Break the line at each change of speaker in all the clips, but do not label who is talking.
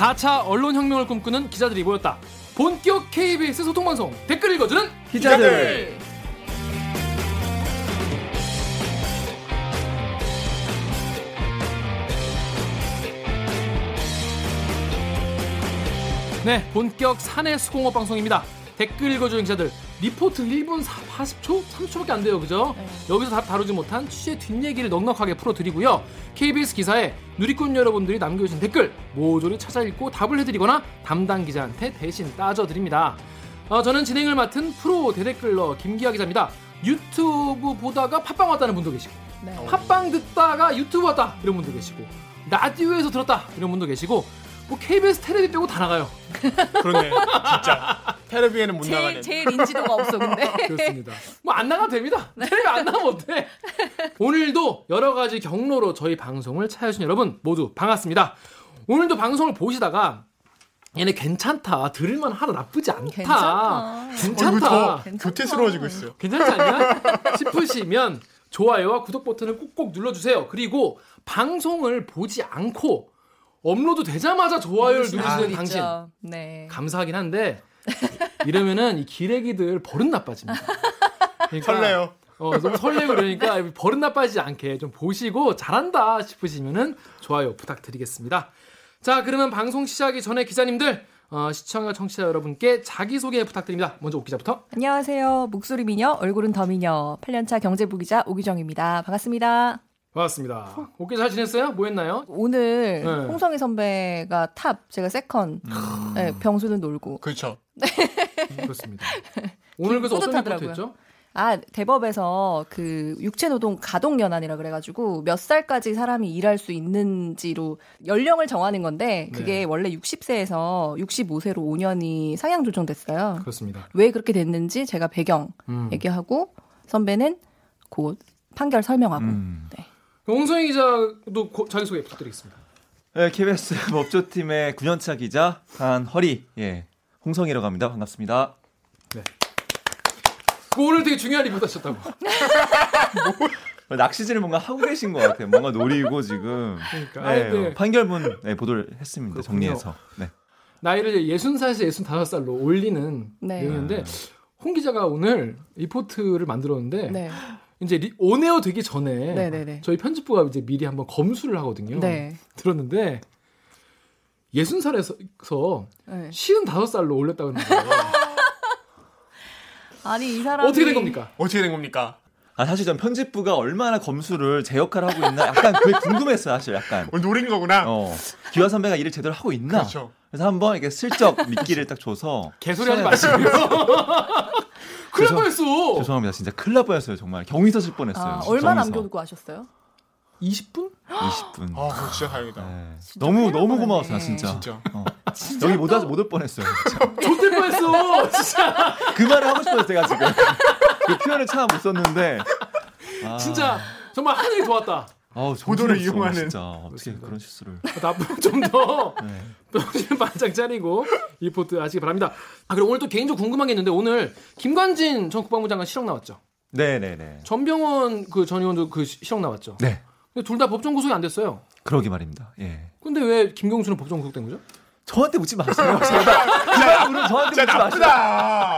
4차 언론혁명을 꿈꾸는 기자들이 모였다. 본격 KBS 소통방송 댓글 읽어주는
기자들.
네, 본격 사내 수공업 방송입니다. 댓글 읽어주는 기자들 리포트 1분 40초? 30초밖에 안 돼요, 그죠? 여기서 다 다루지 못한 취재 뒷얘기를 넉넉하게 풀어드리고요. KBS 기사에 누리꾼 여러분들이 남겨주신 댓글 모조리 찾아 읽고 답을 해드리거나 담당 기자한테 대신 따져드립니다. 어, 저는 진행을 맡은 프로 대댓글러 김기아 기자입니다. 유튜브 보다가 팟빵 왔다는 분도 계시고
네.
팟빵 듣다가 유튜브 왔다 이런 분도 계시고 라디오에서 들었다 이런 분도 계시고 뭐 KBS 테레비 빼고 다 나가요.
그렇네. 진짜. 테레비에는 못 나가네.
제일, 제일 인지도가 없어 근데
그렇습니다. 뭐 안 나가도 됩니다. 텔레비 안 나가면 어때? 오늘도 여러 가지 경로로 저희 방송을 찾아주신 여러분 모두 반갑습니다. 오늘도 방송을 보시다가 얘네 괜찮다. 들을만 하다. 나쁘지 않다.
괜찮다.
괜찮다.
더 교태스러워지고 있어요.
괜찮지 않냐? 싶으시면 좋아요와 구독 버튼을 꼭꼭 눌러주세요. 그리고 방송을 보지 않고 업로드 되자마자 좋아요를 누르시는
분들
당신
있죠. 네.
감사하긴 한데 이러면은 이 기레기들 버릇 나빠집니다. 그러니까
설레요.
어, 너무 설레고 그러니까 버릇 나빠지지 않게 좀 보시고 잘한다 싶으시면은 좋아요 부탁드리겠습니다. 자, 그러면 방송 시작하기 전에 기자님들 어, 시청자 청취자 여러분께 자기소개 부탁드립니다. 먼저 오 기자부터.
안녕하세요. 목소리 미녀, 얼굴은 더 미녀. 8년차 경제부 기자 오기정입니다. 반갑습니다.
반갑습니다. 오 기자 잘 지냈어요? 뭐 했나요?
오늘
네.
홍성희 선배가 top, 제가 second. 네, 병수는 놀고.
그렇죠.
그렇습니다. 오늘 그래서 어떤 리포트. 했죠?
아, 대법에서 그 육체노동 가동연한이라 그래가지고 몇 살까지 사람이 일할 수 있는지로 연령을 정하는 건데 그게
네.
원래 60세에서 65세로 5년이 상향 조정됐어요.
그렇습니다.
왜 그렇게 됐는지 제가 배경
음.
얘기하고 선배는 곧 판결 설명하고
음.
네.
홍성희 기자도 고- 자기소개 부탁드리겠습니다.
네, KBS 법조팀의 9년차 기자 한허리 예 홍성희라고 합니다. 반갑습니다.
그 오늘 되게 중요한 리포트 하셨다고.
낚시질을 뭔가 하고 계신 것 같아요. 뭔가 노리고 지금
그러니까.
네,
아니, 네.
판결문 네, 보도를 했습니다.
그렇군요.
정리해서. 네.
나이를 60살에서 65살로 올리는
네.
내용인데 홍 기자가 오늘 리포트를 만들었는데
네.
이제 리, on air 되기 전에
네, 네, 네.
저희 편집부가 이제 미리 한번 검수를 하거든요.
네.
들었는데 60살에서
네.
55살로 올렸다고 하는 거예요.
아니 이 사람이
어떻게 된 겁니까?
어떻게 된 겁니까?
아 사실 전 편집부가 얼마나 검수를 제 역할을 하고 있나 약간 그게 궁금했어요. 사실 약간.
오늘 노린 거구나.
어, 기화 선배가 일을 제대로 하고 있나?
그렇죠.
그래서 한번 이렇게 슬쩍 미끼를 딱 줘서
개소리 하지 마시고요. 큰일 날
죄송-
뻔했어.
죄송합니다. 진짜 큰일 날 뻔했어요. 정말 경위 서실 뻔했어요.
아,
진짜
얼마. 남겨두고 하셨어요?
20분?
20분.
아, 그거 진짜 다행이다.
네.
진짜
너무 너무
뻔했네.
고마웠어요, 진짜.
진짜.
어. 여기 못 와- 못올 뻔했어요. 진짜.
좋될 뻔했어. 진짜.
그 말을 하고 싶어서 제가 지금 그 표현을 참 못 썼는데 아,
진짜 정말 하늘이 도왔다.
아우,
보도를 이용하는.
진짜 어떻게
그렇습니다.
그런 실수를
나쁜 좀더
네.
정신 반짝 차리고 리포트 하시기 바랍니다. 아 그리고 오늘 또 개인적으로 궁금한 게 있는데 오늘 김관진 전 국방부 장관 실형 나왔죠.
네네네
전병원 그 전 의원도 그 시- 실형 나왔죠.
네
근데 둘 다 법정 구속이 안 됐어요.
그러게 말입니다 예
근데 왜 김경수는 법정 구속된 거죠?
저한테 묻지 마세요 제발 물은 저한테 묻지 마세요.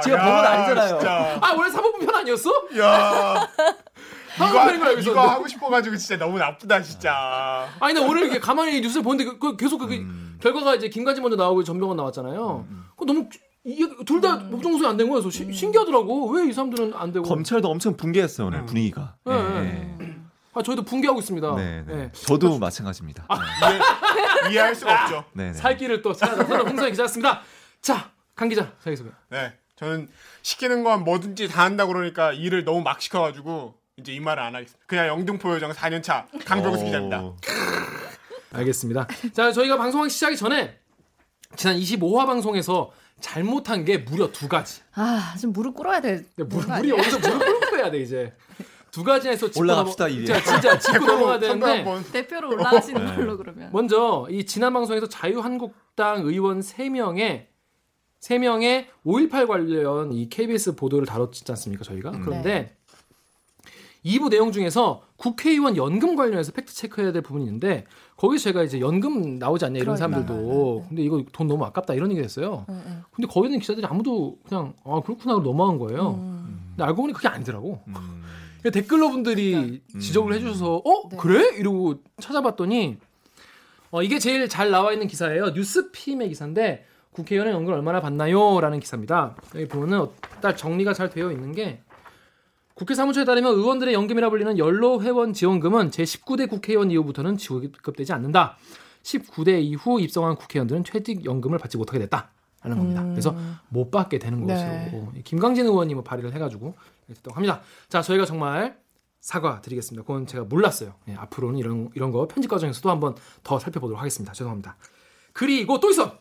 제가
야,
법원 아니잖아요.
진짜.
아 원래 사법부 편 아니었어?
야.
사법부인 걸 알고
이거, 이거
있었는데.
하고 싶어가지고 진짜 너무 나쁘다, 진짜.
아니 나 오늘 이렇게 가만히 뉴스 를 보는데 그, 그 계속 그
음.
결과가 이제 김관진 먼저 나오고 전병원 나왔잖아요. 그 너무 둘다
음.
구속이 안된 거여서 시- 신기하더라고. 왜 이 사람들은 안 되고?
검찰도 엄청 붕괴했어요 오늘 분위기가
네,
예,
네. 아 저희도 붕괴하고 있습니다.
네, 네.
네.
저도 마찬가지입니다
이해, 이해 할 수가 없죠.
네, 네.
살 길을 또 찾아서 홍성희 기자였습니다. 자, 강 기자 자기 소개.
네. 저는 시키는 건 뭐든지 다 한다 그러니까 일을 너무 막 시켜가지고 이제 이 말을 안 하겠습니다. 그냥 영등포 요정 4년차 강병수
오.
기자입니다.
알겠습니다. 자, 저희가 방송하기 시작하기 전에 지난 25화 방송에서 잘못한 게 무려 두 가지.
아, 좀 무릎 꿇어야
물이
아니에요?
어디서 물을 꿇고 해야 돼 이제. 두 가지에서
올라갑시다,
넘어-
이제.
진짜, 진짜 짚고 넘어가야 되는데
대표로 올라가시는
네.
걸로 그러면.
먼저 이 지난 방송에서 자유한국당 의원 3명의 3명의 5.18 관련 이 KBS 보도를 다뤘지 않습니까, 저희가? 그런데 2부 내용 중에서 국회의원 연금 관련해서 팩트 체크해야 될 부분이 있는데 거기서 제가 이제 연금 나오지 않냐 이런
그러니까.
사람들도
네, 네.
근데 이거 돈 너무 아깝다 이런 얘기 했어요.
네, 네.
근데 거기 있는 기자들이 아무도 그냥 아 그렇구나 하고 넘어간 거예요.
음.
근데 알고 보니 그게 아니더라고.
음.
그러니까 댓글러 분들이
음.
지적을 해주셔서 어
네.
그래 이러고 찾아봤더니 어, 이게 제일 잘 나와 있는 기사예요. 뉴스핌의 기사인데 국회의원의 연금을 얼마나 받나요?라는 기사입니다. 여기 보면은 딱 정리가 잘 되어 있는 게 국회 사무처에 따르면 의원들의 연금이라 불리는 연로 회원 지원금은 제 19대 국회의원 이후부터는 지급되지 않는다. 19대 이후 입성한 국회의원들은 퇴직 연금을 받지 못하게 됐다라는 겁니다.
음.
그래서 못 받게 되는
네.
것으로 김광진 의원이 뭐 발의를 해가지고 됐다고 합니다. 자, 저희가 정말 사과드리겠습니다. 그건 제가 몰랐어요. 예, 앞으로는 이런 이런 거 편집 과정에서도 한번 더 살펴보도록 하겠습니다. 죄송합니다. 그리고 또 있어.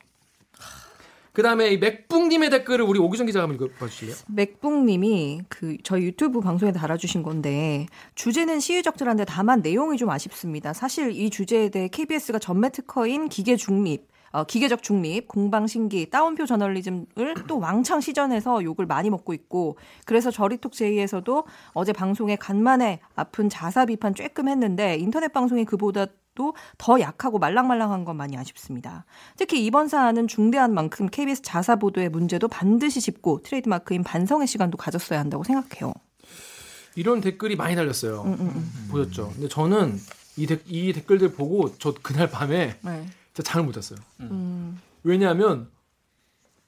그 다음에 이 맥북님의 댓글을 우리 오기정 기자가 한번 읽어주실래요?
맥북님이 그 저희 유튜브 방송에 달아주신 건데 주제는 시의적절한데 다만 내용이 좀 아쉽습니다. 사실 이 주제에 대해 KBS가 전매 특허인 기계 중립. 어, 기계적 중립, 공방신기, 따옴표 저널리즘을 또 왕창 시전해서 욕을 많이 먹고 있고 그래서 저리톡 제의에서도 어제 방송에 간만에 아픈 자사 비판 쬐끔 했는데 인터넷 방송이 그보다 또 더 약하고 말랑말랑한 건 많이 아쉽습니다. 특히 이번 사안은 중대한 만큼 KBS 자사 보도의 문제도 반드시 짚고 트레이드마크인 반성의 시간도 가졌어야 한다고 생각해요.
이런 댓글이 많이 달렸어요.
음, 음, 음.
보셨죠? 근데 저는 이, 댓- 이 댓글들 보고 저 그날 밤에
네.
진짜 잠을 못 잤어요.
음,
왜냐하면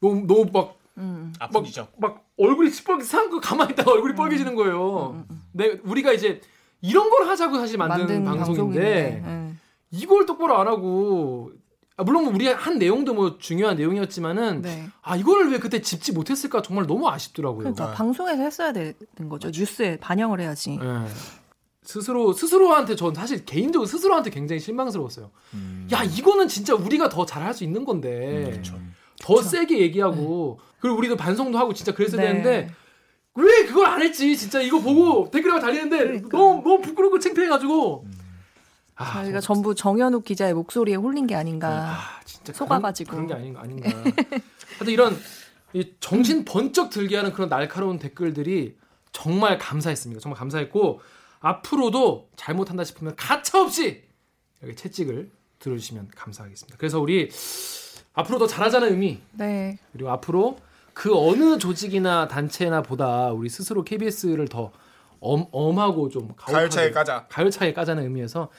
너무 너무 막
음.
지적.
막 얼굴이 시뻘게 상고 가만히 있다가 얼굴이 빨개지는 거예요. 내 우리가 이제 이런 걸 하자고 사실 만든, 방송인데
네.
이걸 똑바로 안 하고 아, 물론 뭐 우리 한 내용도 뭐 중요한 내용이었지만은
네.
아 이거를 왜 그때 짚지 못했을까 정말 너무 아쉽더라고요.
그러니까 방송에서 했어야 되는 거죠. 뉴스에 반영을 해야지.
예. 스스로 스스로한테 전 사실 개인적으로 스스로한테 굉장히 실망스러웠어요.
음.
야 이거는 진짜 우리가 더 잘할 수 있는 건데
음.
더 세게 얘기하고 그리고 우리도 반성도 하고 진짜 그랬어야
네.
되는데 왜 그걸 안 했지? 진짜 이거 보고 댓글에 달리는데
그러니까.
너무 너무 부끄럽고 창피해가지고 아,
저희가
저-
전부 정현욱 기자의 목소리에 홀린 게 아닌가.
아 진짜
속아가지고.
그런, 그런 게 아닌가 아닌가. 하여튼 이런 이 정신 번쩍 들게 하는 그런 날카로운 댓글들이 정말 감사했습니다. 정말 감사했고 앞으로도 잘못한다 싶으면 가차없이 여기 채찍을 들어주시면 감사하겠습니다. 그래서 우리 앞으로 더 잘하자는 의미
네.
그리고 앞으로 그 어느 조직이나 단체나 보다 우리 스스로 KBS를 더 엄, 엄하고 좀
가열차게 까자.
가열차게 까자는 의미에서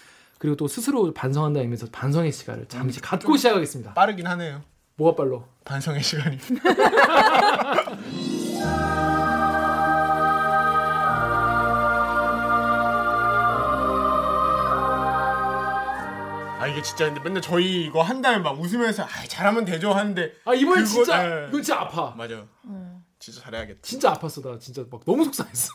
그리고 또 스스로 반성한다는 의미에서 반성의 시간을 잠시 갖고 시작하겠습니다.
빠르긴 하네요.
뭐가 빨로?
반성의 시간이. 아 이게 진짜 근데 맨날 저희 이거 한다면 막 웃으면서 아 잘하면 되죠 하는데
아 이번에
그거-
진짜
네.
이건 진짜 아파.
맞아. 진짜 잘해야겠다.
진짜 아팠어 나 진짜 막 너무 속상했어.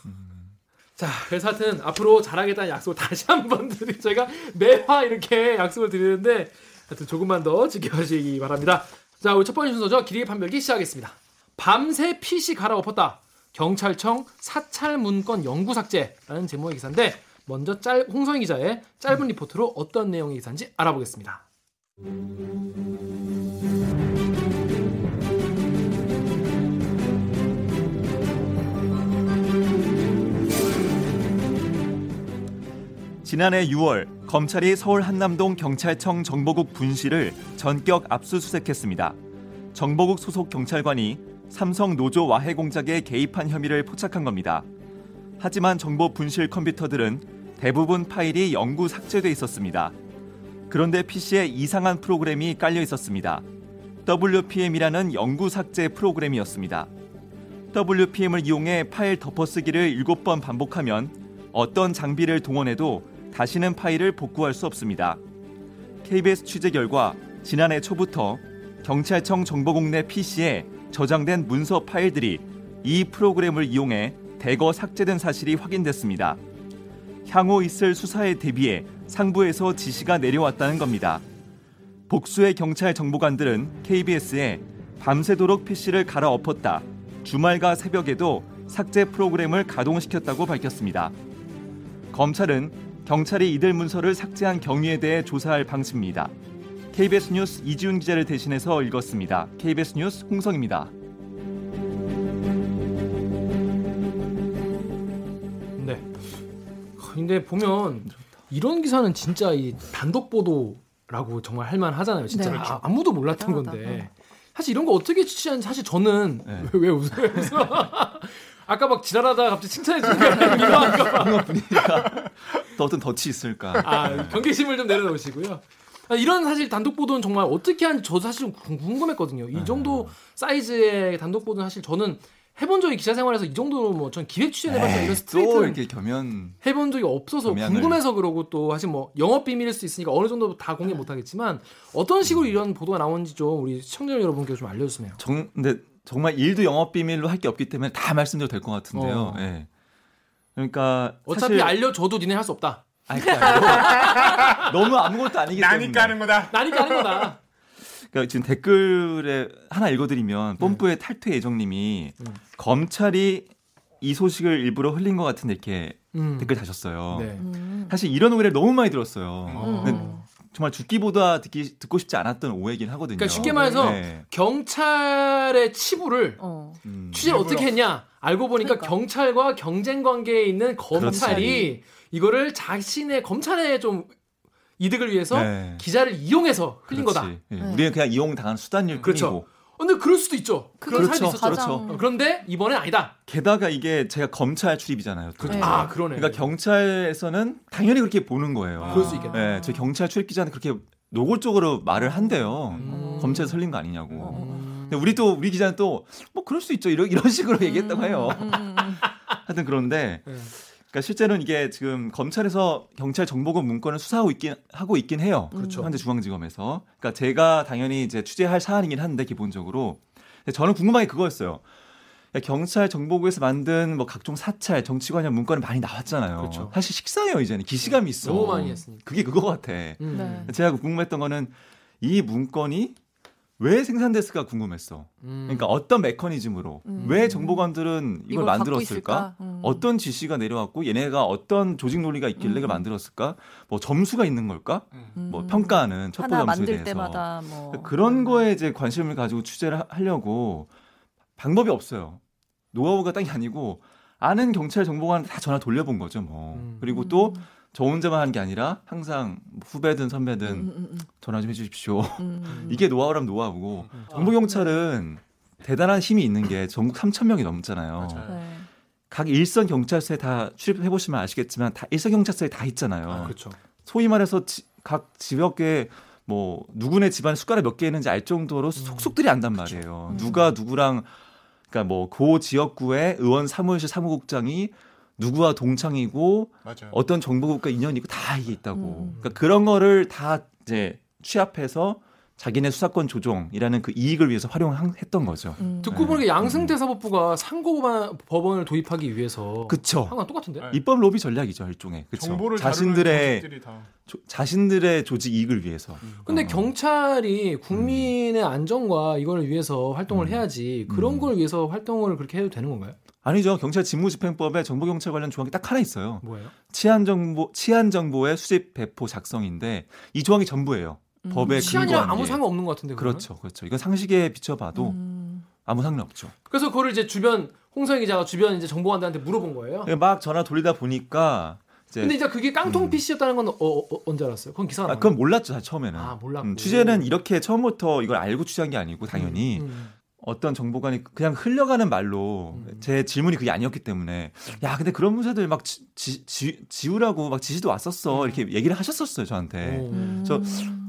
자 그래서 하여튼 앞으로 잘하겠다는 약속을 다시 한 번 드리 저희가 매화 이렇게 약속을 드리는데 하여튼 조금만 더 지켜주시기 바랍니다. 자 우리 첫 번째 순서죠 길이의 판별기 시작하겠습니다. 밤새 PC 갈아엎었다. 경찰청 사찰 문건 영구 삭제라는 제목의 기사인데 먼저 짤 홍성희 기자의 짧은 리포트로 어떤 내용의 기사인지 알아보겠습니다.
지난해 6월 검찰이 서울 한남동 경찰청 정보국 분실을 전격 압수수색했습니다. 정보국 소속 경찰관이 삼성 노조 와해 공작에 개입한 혐의를 포착한 겁니다. 하지만 정보 분실 컴퓨터들은 대부분 파일이 영구 삭제돼 있었습니다. 그런데 PC에 이상한 프로그램이 깔려 있었습니다. WPM이라는 영구 삭제 프로그램이었습니다. WPM을 이용해 파일 덮어쓰기를 7번 반복하면 어떤 장비를 동원해도 다시는 파일을 복구할 수 없습니다. KBS 취재 결과 지난해 초부터 경찰청 정보국 내 PC에 저장된 문서 파일들이 이 프로그램을 이용해 대거 삭제된 사실이 확인됐습니다. 향후 있을 수사에 대비해 상부에서 지시가 내려왔다는 겁니다. 복수의 경찰 정보관들은 KBS에 밤새도록 PC를 갈아엎었다. 주말과 새벽에도 삭제 프로그램을 가동시켰다고 밝혔습니다. 검찰은 경찰이 이들 문서를 삭제한 경위에 대해 조사할 방침입니다. KBS 뉴스 이지훈 기자를 대신해서 읽었습니다. KBS 뉴스 홍성입니다.
네. 근데 보면 이런 기사는 진짜 이 단독 보도라고 정말 할만 하잖아요. 진짜
네.
아, 아무도 몰랐던
대단하다.
건데. 사실 이런 거 어떻게 취재하는지 사실 저는
네.
왜, 왜 웃어요? 아까 막 지랄하다가 갑자기 칭찬해 민망한가 봐.
뭔가 분위기가 또 어떤 덫이 있을까.
아, 경계심을 좀 내려놓으시고요. 아, 이런 사실 단독 보도는 정말 어떻게 하는지 저도 사실 궁- 궁금했거든요. 이 정도 사이즈의 단독 보도는 사실 저는 해본 적이 기자 생활에서 이 정도로 뭐 전 기획 취재해봤자 이런
또
스트레이트는
이렇게 겸연
해본 적이 없어서
겸양을.
궁금해서 그러고 또 사실 뭐 영업 비밀일 수 있으니까 어느 정도 다 공개 못하겠지만 어떤 식으로 이런 보도가 나오는지 좀 우리 시청자 여러분께 좀 알려주세요.
정 근데 정말 일도 영업 비밀로 할 게 없기 때문에 다 말씀드려도 될 것 같은데요.
어.
예. 그러니까
어차피
사실-
알려줘도 니네 할 수 없다.
아니, 너무 아무것도 아니기 때문에.
나니까 하는 거다.
나니까 하는 거다.
그러니까 지금 댓글에 하나 읽어드리면 뽐뿌의 탈퇴 예정님이
음.
검찰이 이 소식을 일부러 흘린 것 같은데 이렇게
음.
댓글 다셨어요.
네.
음.
사실 이런 오해를 너무 많이 들었어요. 정말 죽기보다 듣기 듣고 싶지 않았던 오해긴 하거든요.
그러니까 쉽게 말해서
네.
경찰의 치부를
어.
음.
취재를
일부러.
어떻게 했냐 알고 보니까
그러니까.
경찰과 경쟁 관계에 있는 검찰이 이거를 자신의 검찰의 좀 이득을 위해서
네.
기자를 이용해서 흘린
그렇지.
거다.
예,
네.
우리는 그냥 이용 당한 수단일
그렇죠.
뿐이고.
어, 근데 그럴 수도 있죠. 그런
그렇죠.
사람이 있었죠.
그렇죠.
어, 그런데 이번엔 아니다.
게다가 이게 제가 검찰 출입이잖아요. 또.
네.
아 그러네.
그러니까 경찰에서는 당연히 그렇게 보는 거예요.
그럴 수 있겠다.
네, 저 경찰 출입 기자는 그렇게 노골적으로 말을 한대요.
음.
검찰 설린 거 아니냐고.
음.
근데 우리 또 우리 기자는 또 뭐 그럴 수 있죠. 이런 이런 식으로 얘기했다고 해요.
음, 음, 음.
하여튼 그런데
네.
그러니까 실제로는 이게 지금 검찰에서 경찰 정보금 문건을 수사하고 있긴 하고 있긴 해요.
그렇죠.
현재 중앙지검에서. 그러니까 제가 당연히 이제 취재할 사안이긴 한데 기본적으로 근데 저는 궁금한 게 그거였어요. 그러니까 경찰 정보국에서 만든 뭐 각종 사찰, 정치 관련 문건이 많이 나왔잖아요.
그렇죠.
사실 식상해요 이제는 기시감이 있어.
너무 많이 했으니까.
그게 그거 같아.
음.
네.
제가 궁금했던 거는 이 문건이 왜 생산됐을까 궁금했어.
음.
그러니까 어떤 메커니즘으로
음.
왜 정보관들은 이걸
이걸
만들었을까?
음.
어떤 지시가 내려왔고 얘네가 어떤 조직 논리가 있길래 이걸
음.
만들었을까? 뭐 점수가 있는 걸까? 뭐
음.
평가하는 첩보
하나
점수에 대해서
때마다 뭐
그런 거에 이제 관심을 가지고 취재를 하- 하려고 방법이 없어요. 노하우가 딱이 아니고 아는 경찰 정보관한테 다 전화 돌려본 거죠, 뭐.
음.
그리고 또 저 혼자만 하는 게 아니라 항상 뭐 후배든 선배든
음, 음, 음,
전화 좀 해주십시오.
음, 음.
이게 노하우라면 노하우고
음.
정보 경찰은 대단한 힘이 있는 게 전국 3천 명이 넘잖아요.
네.
각 일선 경찰서에 다 출입해 보시면 아시겠지만 다 일선 경찰서에 다 있잖아요.
아, 그렇죠.
소위 말해서 지- 각 지역에 뭐 누구네 집안 숟가락 몇 개 있는지 알 정도로 속속들이 안단 말이에요.
음.
누가 누구랑 그러니까 뭐그 지역구의 의원 사무실 사무국장이 누구와 동창이고
맞아요.
어떤 정보국과 인연이 있고 다 이게 있다고.
음.
그러니까 그런 거를 다 이제 취합해서 자기네 수사권 조정이라는 그 이익을 위해서 활용했던 거죠.
음.
듣고 보니까 양승태 사법부가 상고 법원을 도입하기 위해서
그쵸.
항상 똑같은데.
네.
입법 로비 전략이죠 일종의. 그쵸.
정보를
자신들의 조- 자신들의 조직 이익을 위해서.
근데
어.
경찰이 국민의 안전과 이걸 위해서 활동을
음.
해야지 그런
음.
걸 위해서 활동을 그렇게 해도 되는 건가요?
아니죠. 경찰 직무집행법에 정보경찰 관련 조항이 딱 하나 있어요.
뭐예요?
치안 정보 치안 정보의 수집 배포 작성인데 이 조항이 전부예요.
음.
법에 근거한
아무
게.
상관 없는 것 같은데. 그러면?
그렇죠, 그렇죠. 이건 상식에 비춰봐도
음.
아무 상관 없죠.
그래서 그거를 이제 주변 홍성희 기자가 주변 이제 정보관들한테 물어본 거예요.
막 전화 돌리다 보니까 이제
근데 이제 그게 깡통
음.
PC였다는 건 어, 어, 어, 언제 알았어요? 그건 기사가
아? 그건 몰랐죠, 처음에는.
아, 몰랐고.
음, 취재는 이렇게 처음부터 이걸 알고 취재한 게 아니고 당연히
음.
어떤 정보관이 그냥 흘려가는 말로
음.
제 질문이 그게 아니었기 때문에 야 근데 그런 문제들 막 지, 지, 지, 지우라고 막 지시도 왔었어 이렇게 얘기를 하셨었어요 저한테
오.
음.
저-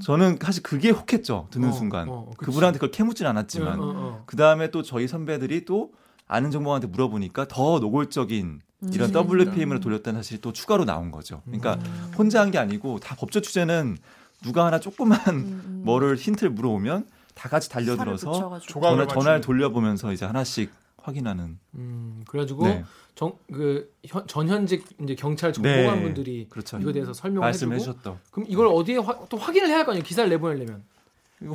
저는 사실 그게 혹했죠 듣는
어,
순간
어.
그분한테 그걸 캐묻진 않았지만
어, 어, 어.
그 다음에 또 저희 선배들이 또 아는 정보한테 물어보니까 더 노골적인 이런
음.
WPM으로 돌렸다는 사실이 또 추가로 나온 거죠 그러니까
음.
혼자 한 게 아니고 다 법조 취재는 누가 하나 조그만
음.
뭐를 힌트를 물어오면 다 같이 달려들어서 전화, 전화를. 돌려보면서 이제 하나씩 확인하는.
음, 그래가지고
네,
정, 그 현, 전현직 이제 경찰 정보관
네.
분들이
그렇죠.
이거에 대해서 설명을
말씀해 주셨던.
그럼 이걸 어디에 화- 또 확인을 해야 할 거 아니에요 기사를 내보내려면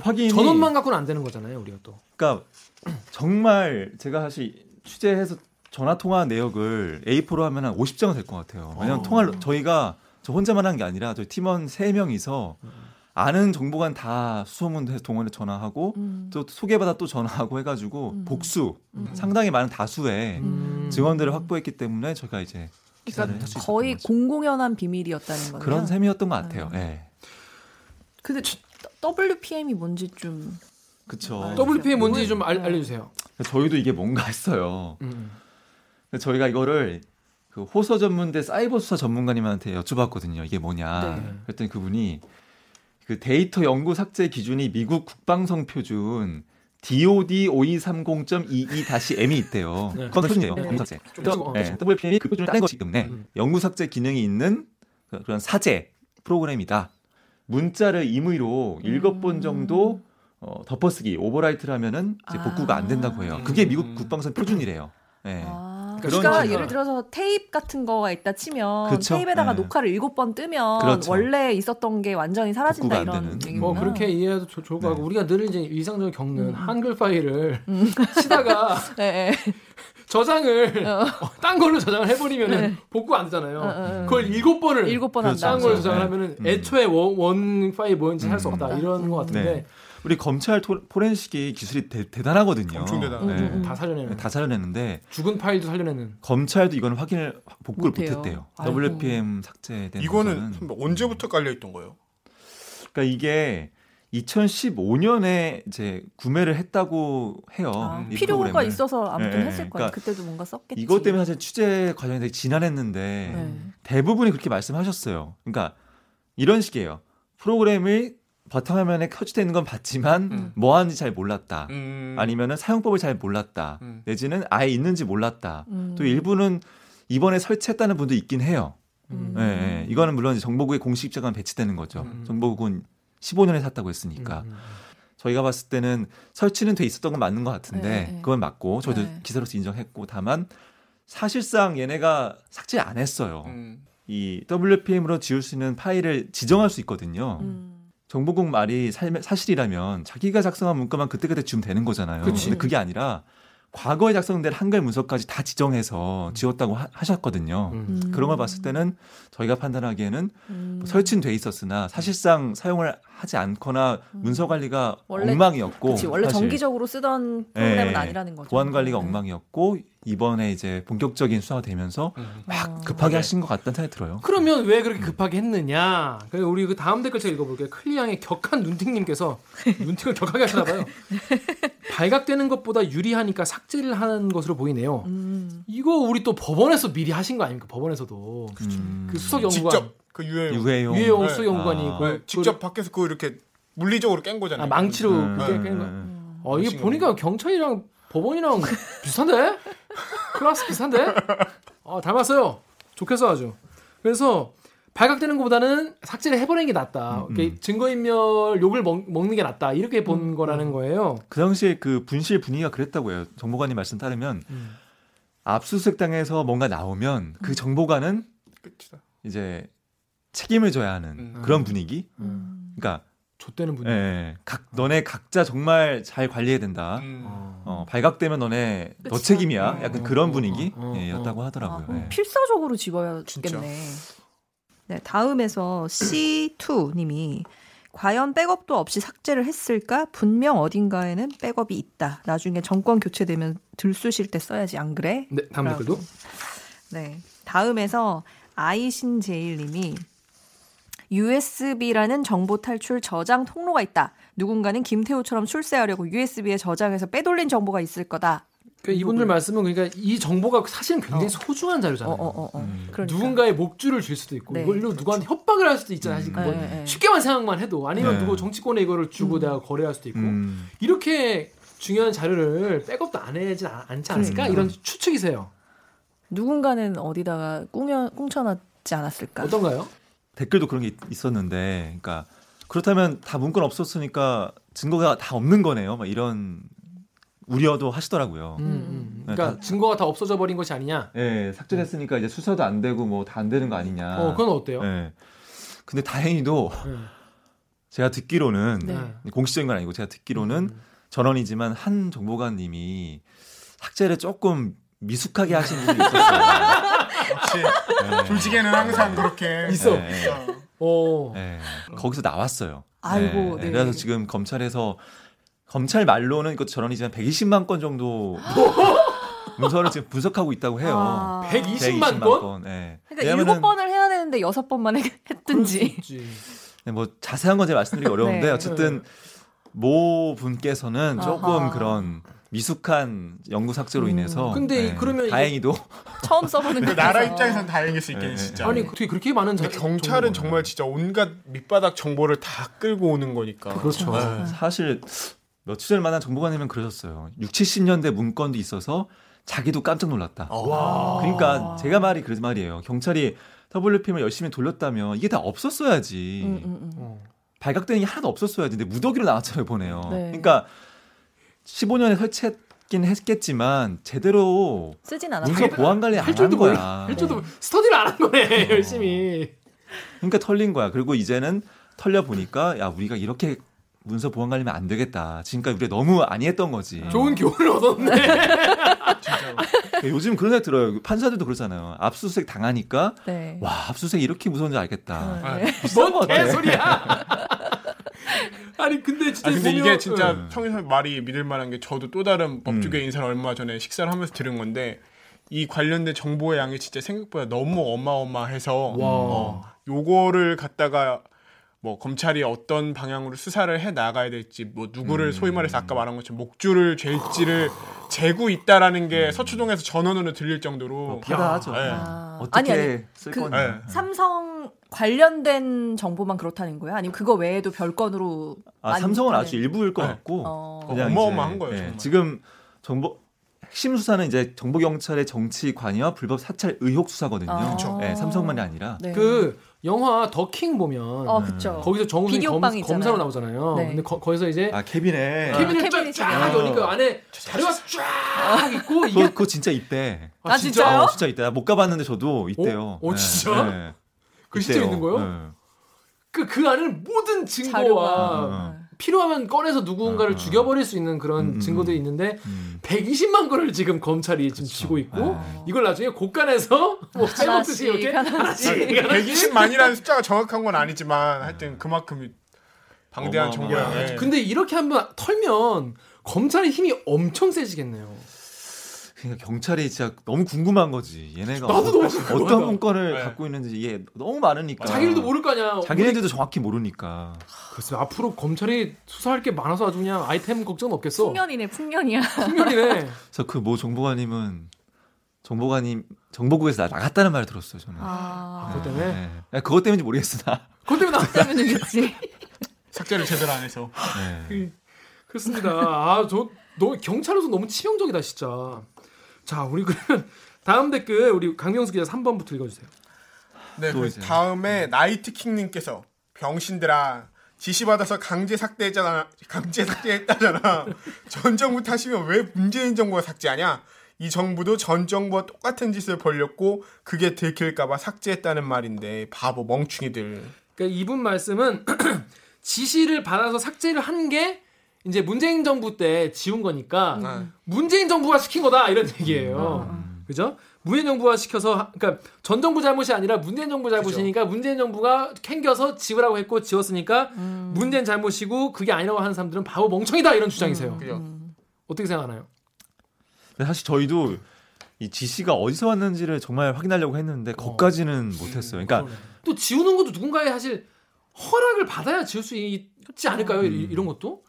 확인이.
전원만 갖고는 안 되는 거잖아요 우리가 또
그러니까 정말 제가 사실 취재해서 전화 통화 내역을 A4로 하면 한 50장은 될 것 같아요. 왜냐면
어.
통화를 저희가 저 혼자만 한 게 아니라 저희 팀원 3명이서 아는 정보관 다 수소문해서 동원해 전화하고
음.
또 소개받아 또 전화하고 해가지고
음.
복수
음.
상당히 많은 다수의
음.
증언들을 확보했기 때문에 저희가 이제 기사를
그러니까 거의. 공공연한 비밀이었다는 거예요.
그런 셈이었던 것 같아요. 예.
근데 WPM이 뭔지 좀
그쵸.
아,
WPM 뭔지 좀 알,
네.
알려주세요.
저희도 이게 뭔가 했어요.
음.
근데 저희가 이거를 그 호서 전문대 사이버 수사 전문가님한테 여쭤봤거든요. 이게 뭐냐.
네.
그랬더니 그분이 그 데이터 영구 삭제 기준이 미국 국방성 표준 DOD 5230.22-M이 있대요.
네.
그건 표준이에요.
네.
영구 삭제.
좀 찍어.
네, WPM이 그 표준을 따는 것이기 때문에
음.
영구 삭제 기능이 있는 그- 그런 사제 프로그램이다. 문자를 임의로 일곱 번 정도 어, 덮어쓰기 overwrite를 하면은 이제 복구가 안 된다고 해요. 그게 미국 국방성 표준이래요. 네.
아, 그러니까
식으로.
예를 들어서 테이프 같은 거가 있다 치면
그쵸.
테이프에다가
네.
녹화를 일곱 번 뜨면
그렇죠.
원래 있었던 게 완전히 사라진다 이런
되는.
얘기구나.
뭐 그렇게 이해해도 좋- 좋을 것 같고
네.
우리가 늘 이제 일상적으로 겪는
음.
한글 파일을 치다가
네, 네.
저장을
어.
어, 딴 걸로 저장을 해버리면
네.
복구 안 되잖아요.
어, 어, 어.
그걸 일곱 번을
일곱 번
그렇죠.
한다.
딴 걸로
네.
저장을 하면은
음.
애초에 원, 원 파일 뭔지 할수
음.
없다
음.
이런 것 같은데
네. 우리 검찰 토, 포렌식이 기술이 대, 대단하거든요.
엄청 대단하죠.
네.
음, 음.
다 살려내는
다 살려냈는데
죽은 파일도 살려내는
검찰도 이건 확인을 복구를. 못했대요. WPM 삭제된
이거는
거는.
선배 언제부터 깔려 있던 거예요?
그러니까 이게 2015년에 이제 구매를 했다고 해요.
아,
이
필요가
프로그램을.
있어서 아무튼
네,
했을 거예요.
그러니까
그때도 뭔가 썼겠지.
이것 때문에 사실 취재 과정이 되게 지난했는데
네.
대부분이 그렇게 말씀하셨어요. 그러니까 이런 식이에요. 프로그램이 바탕화면에 켜져 있는 건 봤지만
음.
뭐 하는지 잘 몰랐다.
음.
아니면은 사용법을 잘 몰랐다.
음.
내지는 아예 있는지 몰랐다.
음.
또 일부는 이번에 설치했다는 분도 있긴 해요.
음.
예, 예. 이거는 물론 정보국의 공식 입장은 배치되는 거죠.
음.
정보국은 15년에 샀다고 했으니까.
음, 음.
저희가 봤을 때는 설치는 돼 있었던 건 맞는 것 같은데
네, 네.
그건 맞고 저도
네.
기사로서 인정했고 다만 사실상 얘네가 삭제 안 했어요.
음.
이 WPM으로 지울 수 있는 파일을 지정할 수 있거든요.
음.
정보국 말이 살- 사실이라면 자기가 작성한 문구만 그때그때 지우면 되는 거잖아요.
그치.
근데 그게 아니라 과거에 작성된 한글 문서까지 다 지정해서 지웠다고 하, 셨거든요
음.
음.
그런 걸 봤을 때는 저희가 판단하기에는
음.
뭐 설치는 돼 있었으나 사실상 사용을 하지 않거나 문서 관리가
원래-
엉망이었고
그치, 원래
사실
정기적으로 쓰던 프로그램은
예,
아니라는 거죠.
보안 관리가
네.
엉망이었고 이번에 이제 본격적인 수사가 되면서
음.
막
어.
급하게 하신 것 같다는 생각이 들어요.
그러면 왜 그렇게 급하게 했느냐? 그리고 우리 그 다음 댓글 제가 읽어볼게요. 클리앙의 격한 눈팅님께서 눈팅을 격하게 하시나봐요. 발각되는 것보다 유리하니까 삭제를 하는 것으로 보이네요.
음.
이거 우리 또 법원에서 미리 하신 거 아닙니까? 법원에서도
음,
그 수석 연구관
직접 그 유해
유해용
유해용
네.
수석 연구관이
아.
그,
네, 직접 밖에서 그거 이렇게 물리적으로 깬
그,
거잖아요.
아, 망치로
음.
그게
네,
깬 거.
네.
어 이게 보니까 경찰이랑 법원이랑 비슷한데? 클라스 비슷한데? 어 닮았어요. 좋겠어 아주. 그래서 발각되는 것보다는 삭제를 해버리는 게 낫다.
음, 음.
증거인멸 욕을 먹, 먹는 게 낫다. 이렇게 본 거라는 거예요.
그 당시에 그 분실 분위기가 그랬다고 해요. 정보관님 말씀 따르면
음.
압수수색 당에서 뭔가 나오면 그 정보관은
끝이다.
이제 책임을 져야 하는
음.
그런 분위기.
음.
그러니까
좆되는 분위.
예, 예. 각 너네 각자 정말 잘 관리해야 된다.
음.
어.
어, 발각되면 너네 너
그쵸.
책임이야.
음.
약간
어,
그런
어,
분위기
어, 어,
예, 였다고
아,
하더라고요.
그럼
예.
필사적으로 집어야
진짜.
겠네. 네, 다음에서 C2 님이 과연 백업도 없이 삭제를 했을까? 분명 어딘가에는 백업이 있다. 나중에 정권 교체되면 들쑤실 때 써야지 안 그래?
네, 다음
라고.
댓글도.
네. 다음에서 아이신제일님이 USB라는 정보 탈출 저장 통로가 있다. 누군가는 김태우처럼 출세하려고 USB에 저장해서 빼돌린 정보가 있을 거다.
그러니까 이분들 말씀은 그러니까 이 정보가 사실은 굉장히
어.
소중한
어,
자료잖아요.
어, 어, 어.
음.
그러니까.
누군가의 목줄을 줄 수도 있고
네.
이걸로 누구한테 협박을 할 수도 있잖아요. 사실
네, 네.
쉽게만 생각만 해도 아니면
네.
누구 정치권에 이거를 주고
음.
내가 거래할 수도 있고
음.
이렇게 중요한 자료를 백업도 안 해야지 않- 않지 않았을까
그러니까.
이런 추측이세요.
누군가는 어디다가 꽁여, 꽁쳐놨지 않았을까?
어떤가요?
댓글도 그런 게 있- 있었는데, 그러니까 그렇다면 다 문건 없었으니까 증거가 다 없는 거네요. 막 이런 우려도 하시더라고요.
음, 음.
네,
그러니까
다-
증거가 다 없어져 버린 것이 아니냐.
예, 삭제됐으니까 이제 수사도 안 되고 뭐 다 안 되는 거 아니냐.
어, 그건 어때요?
예. 근데 다행히도
네.
제가 듣기로는
네.
공식적인 건 아니고 제가 듣기로는
음.
전원이지만 한 정보관님이 삭제를 조금 미숙하게 하신 분이 있었어요.
역시
예.
조직에는 항상 그렇게
있어.
예.
어.
예. 거기서 나왔어요.
아이고,
예.
네.
그래서 지금 검찰에서 검찰 말로는 이것도 전원이지만 120만 건 정도 문서를 지금 분석하고 있다고 해요.
아.
120만 건?
네.
그러니까
왜냐면은
일곱 번을 해야 되는데 여섯 번만 해- 했든지.
그렇지.
네, 뭐 자세한 건 제가 말씀드리기 어려운데
네.
어쨌든 모 분께서는 조금
아하.
그런 미숙한 연구 삭제로 인해서
음. 근데 그러면 이게-
다행히도
처음 써보는
그. 나라 입장에선 다행일 수 있겠네
네,
진짜.
아니 어떻게 그렇게 많은 자,
경찰은 정말 진짜 온갖 밑바닥 정보를 다 끌고 오는 거니까.
그렇죠.
네.
사실 며칠 전 만난 정보관님은 그러셨어요. 6, 70년대 문건도 있어서 자기도 깜짝 놀랐다.
와.
그러니까 제가 말이 그 말이에요. 경찰이 WPM을 열심히 돌렸다면 이게 다 없었어야지.
음, 음, 음.
어.
발각되는 게 하나도 없었어야지. 근데 무더기로 나왔잖아요, 보내요.
네.
그러니까 15년에 설치했긴 했겠지만 제대로
쓰진 않았어.
문서 보안 관리
안할
한. 거야.
할 줄도 스터디를 안 한 거네 열심히.
그러니까 털린 거야. 그리고 이제는 털려 보니까 야 우리가 이렇게 문서 보안 관리면 안 되겠다. 지금까지 우리가 너무 안이했던 거지.
좋은 교훈을 얻었네.
요즘 그런 생각 들어요. 판사들도 그러잖아요. 압수수색 당하니까
네.
와 압수수색 이렇게 무서운지 알겠다.
네.
뭔
같아.
개소리야. 아니 근데 진짜
아 근데
보면,
이게 진짜
응.
평소 말이 믿을 만한 게 저도 또 다른 법조계 인사를 얼마 전에 식사를 하면서 들은 건데 이 관련된 정보의 양이 진짜 생각보다 너무 어마어마해서
와.
어, 요거를 갖다가 뭐 검찰이 어떤 방향으로 수사를 해 나가야 될지 뭐 누구를 소위 말해서 아까 말한 것처럼 목줄을 잴지를 재고 있다라는 게 서초동에서 전원으로 들릴 정도로
뭐 받아하죠.
야, 예.
아.
어떻게
아니, 아니.
쓸
그-
건지.
네.
삼성 관련된 정보만 그렇다는 거예요? 아니면 그거 외에도 별건으로
아, 삼성은 아주 일부일 것
네.
같고
어.
그냥 어마어마한 거예요, 정말.
지금 정보 핵심 수사는 이제 정보 경찰의 정치 관여와 불법 사찰 의혹 수사거든요.
아.
네, 삼성만이 아니라
네.
그 영화 더킹 보면
어, 그쵸.
거기서 정우성이 검. 검사로 나오잖아요.
네.
근데 거, 기서 이제
아 케빈에
아,
케빈을
케빈이
쫙, 여니까 안에 자료가 쫙 있고 이게
그거, 그거 진짜 있대.
아, 진짜요?
어, 진짜 있대. 나못 가봤는데 저도 있대요.
어, 진짜?
네.
그
있대요.
있는 거요?
네.
그, 그 안에는 모든 증거와
자료가. 네.
필요하면 꺼내서 누군가를
어, 어.
죽여버릴 수 있는 그런
음, 음,
증거들이 있는데
음.
120만 건을 지금 검찰이 지금 쥐고 있고
네.
이걸 나중에 곳간에서 뭐 빼먹듯이 이렇게
하나씩,
하나씩 하나씩
120만이라는 숫자가 정확한 건 아니지만 하여튼 그만큼 방대한 정보야.
근데 이렇게 한번 털면 검찰의 힘이 엄청 세지겠네요.
그러니까 경찰이 진짜 너무 궁금한 거지. 얘네가
나도
어,
너무 궁금하다.
어떤 문건을
네.
갖고 있는지 이게 너무 많으니까.
자기들도 모를 거 아니야.
자기네들도 정확히 모르니까.
글쎄 앞으로 검찰이 수사할 게 많아서 아주 그냥 아이템 걱정 없겠어.
풍년이네, 풍년이야.
풍년이네.
그래서 그 모 정보관님은 정보관님 정보국에서 나 나갔다는 말을 들었어요 저는.
아,
그것 때문에?
네. 네, 그것 때문인지 모르겠으나.
그것 때문에 나
때문이겠지.
삭제를 제대로 안 해서.
네.
그렇습니다. 아, 저, 너, 경찰로서 너무 치명적이다, 진짜. 자, 우리 그러면 다음 댓글, 우리 강병수 기자 3번부터 읽어주세요.
네,
또
그. 다음에 나이트킹님께서 병신들아 지시받아서 강제 삭제했잖아 강제 삭제했다잖아 전 정부 탓이면 왜 문재인 정부가 삭제하냐 이 정부도 전 정부와 똑같은 짓을 벌렸고 그게 들킬까봐 삭제했다는 말인데 바보 멍충이들
그러니까 이분 말씀은 지시를 받아서 삭제를 한 게 이제 문재인 정부 때 지운 거니까
음.
문재인 정부가 시킨 거다 이런 얘기예요.
음.
그죠? 문재인 정부가 시켜서 하- 그러니까 전 정부 잘못이 아니라 문재인 정부 잘못이니까 문재인 정부가 캥겨서 지우라고 했고 지웠으니까
음.
문재인 잘못이고 그게 아니라고 하는 사람들은 바보 멍청이다 이런 주장이세요.
그죠
어떻게 생각하나요?
근데 사실 저희도 이 지시가 어디서 왔는지를 정말 확인하려고 했는데 거기까지는 못했어요. 그러니까.
또 지우는 것도 누군가의 사실 허락을 받아야 지울 수 있지 않을까요? 이-
음.
이런 것도?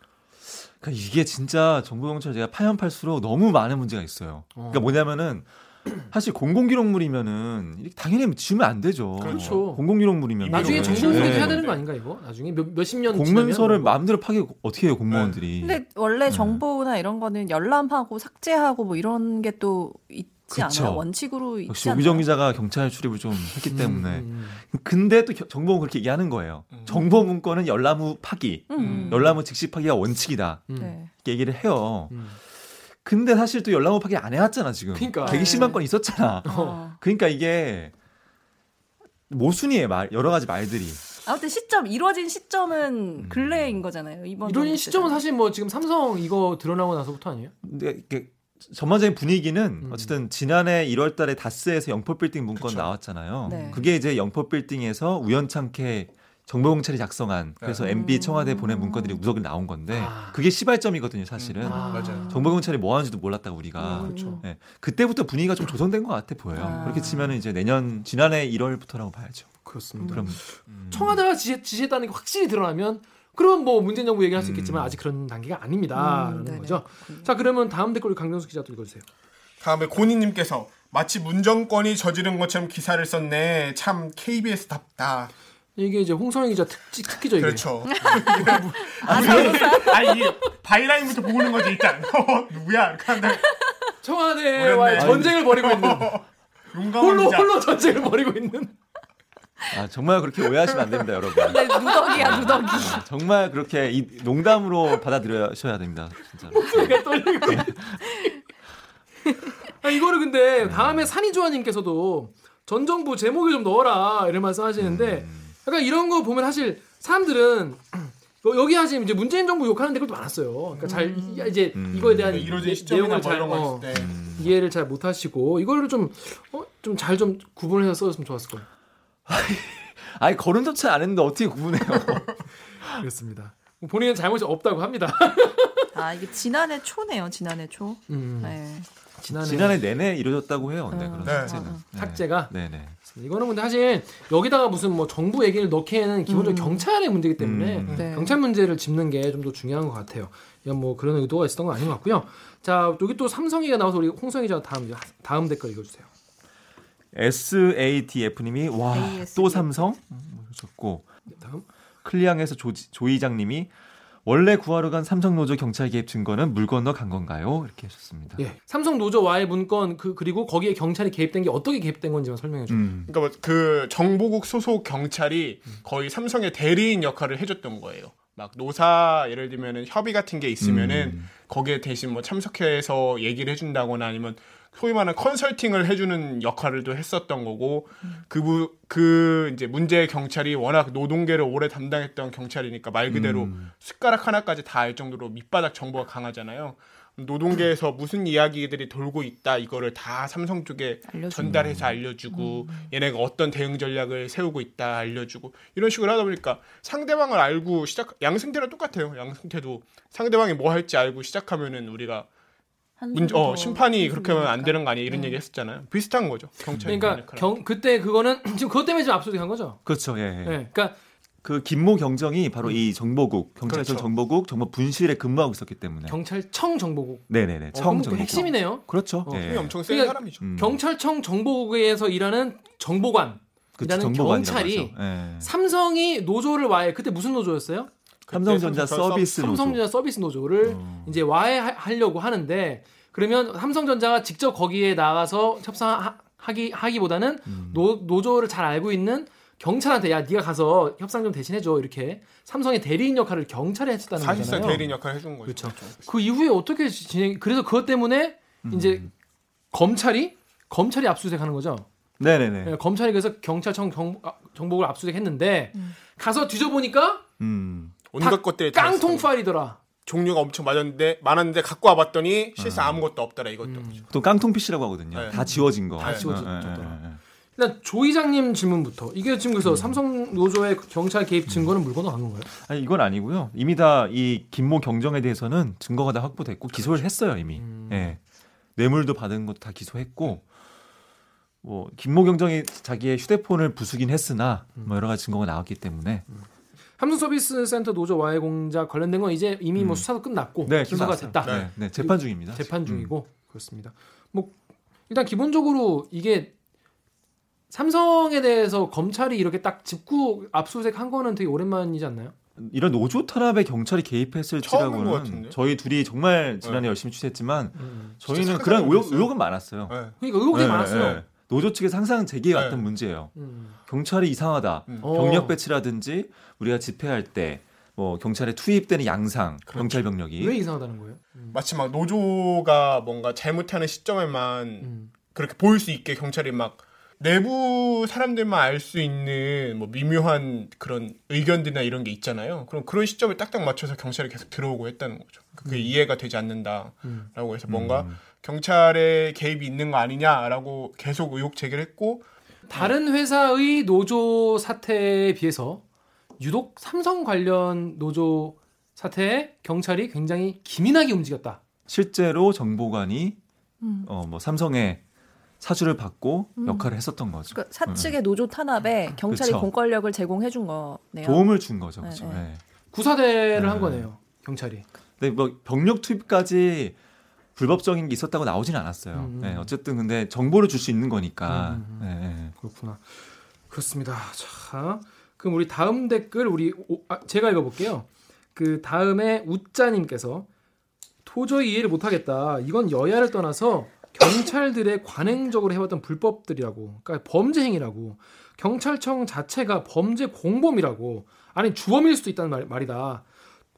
그러니까 이게 진짜 정보 경찰 제가 파면 팔수록 너무 많은 문제가 있어요. 그러니까 뭐냐면은 사실 공공기록물이면은 당연히 지우면 안 되죠.
그렇죠.
공공기록물이면
나중에
이런
정보공개도
네.
해야 되는 거 아닌가 이거? 나중에 몇, 몇십 년
공문서를
지나면
마음대로 파기 어떻게 해요 공무원들이?
근데 원래
네.
정보나 이런 거는 열람하고 삭제하고 뭐 이런 게 또 있 지
그쵸.
않아요? 원칙으로 있지
역시
않아요?
오기정 기자가 경찰 출입을 좀 했기 때문에.
음,
근데 또 겨- 정보는 그렇게 얘기하는 거예요.
음.
정보 문건은 열람 후 파기,
음.
열람 후 즉시 파기가 원칙이다.
음,
네.
이렇게 얘기를 해요.
음.
근데 사실 또 열람 후 파기 안 해왔잖아 지금.
그러니까.
120만 건 있었잖아.
어.
그러니까 이게 모순이에요 말 여러 가지 말들이.
아무튼 시점 이루어진 시점은
음.
근래인 거잖아요. 이번 정부
시점은. 사실 뭐 지금 삼성 이거 드러나고 나서부터 아니에요?
근데 이게 전반적인 분위기는
음.
어쨌든 지난해 1월 달에 다스에서 영포 빌딩 문건
그쵸.
나왔잖아요.
네.
그게 이제 영포 빌딩에서 우연찮게 정보경찰이 작성한 그래서
네.
MB 청와대 보낸 문건들이 무더기 나온 건데
아.
그게 시발점이거든요 사실은
아. 맞아요.
정보경찰이 뭐 하는지도 몰랐다고 우리가
그렇죠.
네. 그때부터 분위기가 좀 조성된 것 같아 보여요
아.
그렇게 치면은 이제 내년 지난해 1월부터라고 봐야죠
그렇습니다.
그럼
청와대가 지시, 지시했다는 게 확실히 드러나면 그러면 뭐 문재인 정부 얘기할 수 있겠지만 아직 그런 단계가 아닙니다라는
음, 네네.
거죠. 자 그러면 다음 댓글 강경수 기자 또 읽어주세요.
다음에 고니님께서 마치 문정권이 저지른 것처럼 기사를 썼네. 참 KBS답다.
이게 이제 홍성희 기자 특지, 특기죠 이게.
그렇죠. 아니 이 byline부터 보는 거지 일단. 어, 누구야?
청와대와의. 전쟁을 벌이고 있는
용감한
홀로
기자.
홀로 전쟁을 벌이고 있는
아 정말 그렇게 오해하시면 안 됩니다 여러분
네, 누더기야 누더기.
정말 그렇게 이 농담으로 받아들여셔야 됩니다 진짜로
목소리가 떨리고. 아, 이거를 근데
네.
다음에 산이조아님께서도 전 정부 제목에 좀 넣어라 이런 말씀 하시는데
음.
약간 이런 거 보면 사실 사람들은 여- 여기 하시면 이제 문재인 정부 욕하는 댓글도 많았어요. 그러니까 잘 이제
음.
이거에 대한 내-
시점이나
내용을 뭐잘 어,
때.
이해를 잘 못하시고 이거를 좀 어, 좀잘좀 구분해서 써줬으면 좋았을 거예요.
아니 거론조차 안 했는데 어떻게 구분해요
그렇습니다. 본인은 잘못이 없다고 합니다.
아 이게 지난해 초네요. 지난해 초.
음,
네.
지난해,
지난해 내내 이루어졌다고 해요 그런
네.
삭제는 네.
삭제가
네 네
이거는 근데 사실 여기다가 무슨 뭐 정부 얘기를 넣기에는 기본적으로 경찰의 문제이기 때문에
음.
네.
경찰 문제를 짚는 게 좀 더 중요한 것 같아요. 이건 뭐 그런 의도가 있었던 건 아닌 것 같고요. 자 여기 또 삼성이가 나와서 우리 홍성희 기자 다음 다음 댓글 읽어주세요.
SATF님이 와 또. 삼성 하셨고
다음
클리앙에서 조, 조 이장님이 원래 구하러 간 삼성 노조 경찰 개입 증거는 물 건너 간 건가요? 이렇게 하셨습니다.
예 삼성 노조와의 문건 그 그리고 거기에 경찰이 개입된 게 어떻게 개입된 건지만 설명해 주세요.
음.
그러니까 뭐그 정보국 소속 경찰이 거의 삼성의 대리인 역할을 해줬던 거예요. 막 노사 예를 들면은 협의 같은 게 있으면은
음.
거기에 대신 뭐 참석해서 얘기를 해준다거나 아니면 소위 말하는 컨설팅을 해주는 역할을 또 했었던 거고 그부 그 이제 문제 경찰이 워낙 노동계를 오래 담당했던 경찰이니까 말 그대로
음.
숟가락 하나까지 다 알 정도로 밑바닥 정보가 강하잖아요. 노동계에서 무슨 이야기들이 돌고 있다 이거를 다 삼성 쪽에
알려주고.
전달해서 알려주고 얘네가 어떤 대응 전략을 세우고 있다 알려주고 이런 식으로 하다 보니까 상대방을 알고 시작 양승태랑 똑같아요. 양승태도 상대방이 뭐 할지 알고 시작하면은 우리가 문, 어, 심판이 그렇게 하면 안 되는 거 아니야 이런 얘기 했었잖아요. 비슷한 거죠. 경찰이
그러니까. 경 그때 그거는 지금 그것 때문에 지금 압수된 거죠.
그렇죠. 예. 예.
예. 그러니까
그 김모 경정이 바로 이 정보국 경찰청
그렇죠.
정보국 정보 분실에 근무하고 있었기 때문에.
경찰청 정보국.
네네네.
어, 청그
정보국.
핵심이네요.
그렇죠.
어,
예.
힘이 엄청 센
그러니까
사람이죠.
음.
경찰청 정보국에서 일하는 정보관.
정보관이라고
경찰이.
예.
삼성이 노조를 와해 그때 무슨 노조였어요?
삼성전자 서비스 노조.
삼성전자 서비스 노조를
어.
이제 와해하려고 하는데 그러면 삼성전자가 직접 거기에 나가서 협상하기 하기보다는
음.
노, 노조를 잘 알고 있는 경찰한테 야 네가 가서 협상 좀 대신해 줘 이렇게 삼성의 대리인 역할을 경찰이 했었다는
사실상
거잖아요.
대리인 역할을 해준 거죠.
그렇죠. 그 이후에 어떻게 진행? 그래서 그것 때문에
음.
이제 검찰이 검찰이 압수수색하는 거죠.
네네네.
예, 검찰이 그래서 경찰청 정, 아, 정보를 압수수색했는데 가서 뒤져보니까
음.
온갖
다
것들이 다
깡통. 파일이더라.
종류가 엄청 많았는데 많았는데 갖고 와봤더니 실상 아무것도 없더라 이것도.
음.
또 깡통 PC라고 하거든요.
네.
다 지워진 거.
다
예,
정도라.
예, 예.
일단 조 이장님 질문부터 이게 지금
음.
그래서 삼성 노조의 경찰 개입 증거는 물 건너 간 건가요?
아니 이건 아니고요. 이미 다 이 김모 경정에 대해서는 증거가 다 확보됐고 기소를 했어요 이미.
음.
예. 뇌물도 받은 것도 다 기소했고 뭐 김모 경정이 자기의 휴대폰을 부수긴 했으나
음.
뭐 여러 가지 증거가 나왔기 때문에
삼성 서비스 센터 노조 와해 공작 관련된 건 이제 이미 뭐
음.
수사도 끝났고
네
기소가
끝났어요.
됐다.
네, 네, 재판 중입니다.
재판
음.
중이고 그렇습니다. 뭐 일단 기본적으로 이게 삼성에 대해서 검찰이 이렇게 딱 짚고 압수수색 한 거는 되게 오랜만이지 않나요?
이런 노조 탄압에 경찰이 개입했을지라고는? 저희 둘이 정말 지난해
네.
열심히 취재했지만
음.
저희는 그런 의혹. 의혹 은 많았어요.
네.
그러니까 의혹이
네,
많았어요.
네. 노조 측의 항상 제기해 왔던
네.
문제예요.
음.
경찰이 이상하다.
음.
어.
병력 배치라든지 우리가 집회할 때 뭐 경찰에 투입되는 양상,
그렇죠.
경찰 병력이
왜 이상하다는 거예요? 음.
마치 막 노조가 뭔가 잘못하는 시점에만
음.
그렇게 보일 수 있게 경찰이 막 내부 사람들만 알 수 있는 뭐 미묘한 그런 의견들이나 이런 게 있잖아요. 그럼 그런 시점을 딱딱 맞춰서 경찰이 계속 들어오고 했다는 거죠. 그게 이해가 되지 않는다라고
음.
해서 뭔가
음.
경찰의 개입이 있는 거 아니냐라고 계속 의혹 제기를 했고
다른 회사의 노조 사태에 비해서 유독 삼성 관련 노조 사태에 경찰이 굉장히 기민하게 움직였다.
실제로 정보관이
음.
어, 뭐 삼성의 사주를 받고
음.
역할을 했었던 거죠.
그러니까 사측의 노조 탄압에 경찰이
그쵸.
공권력을 제공해 준 거네요.
도움을 준 거죠.
네,
그렇죠.
네.
네.
구사대를 한
네.
거네요. 경찰이.
근데 뭐 병력 투입까지 불법적인 게 있었다고 나오지는 않았어요.
음.
네, 어쨌든 근데 정보를 줄 수 있는 거니까.
음, 음, 음.
네, 네.
그렇구나. 그렇습니다. 자, 그럼 우리 다음 댓글 우리 오- 아, 제가 읽어볼게요. 그 다음에 우짜님께서 도저히 이해를 못하겠다. 이건 여야를 떠나서 경찰들의 관행적으로 해왔던 불법들이라고, 그러니까 범죄 행위라고. 경찰청 자체가 범죄 공범이라고. 아니 주범일 수도 있다는 말, 말이다.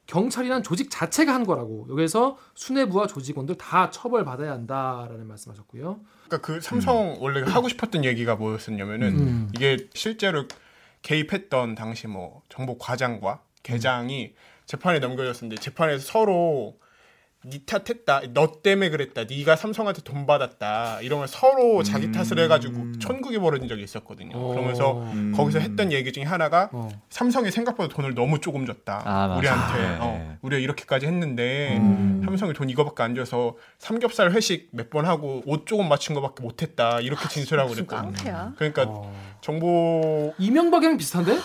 경찰이란 조직 자체가 한 거라고. 여기서 수뇌부와 조직원들 다 처벌받아야 한다라는 말씀하셨고요.
그러니까 그 삼성 원래 하고 싶었던 얘기가 뭐였었냐면은
음.
이게 실제로 개입했던 당시 뭐 정보 과장과 계장이 재판에 넘겨졌었는데 재판에서 서로 니 탓했다, 너 때문에 그랬다, 네가 삼성한테 돈 받았다 이러면 서로 자기 탓을 해가지고 천국이 벌어진 적이 있었거든요.
어.
그러면서
음.
거기서 했던 얘기 중에 하나가
어.
삼성이 생각보다 돈을 너무 조금 줬다.
아.
우리한테
네.
어, 우리가 이렇게까지 했는데
음.
삼성이 돈 이거밖에 안 줘서 삼겹살 회식 몇 번 하고 옷 조금 맞춘 거밖에 못했다 이렇게 진술하고
무슨
그랬거든요.
깡패야.
그러니까
어.
정보
이명박이랑 비슷한데?
뭐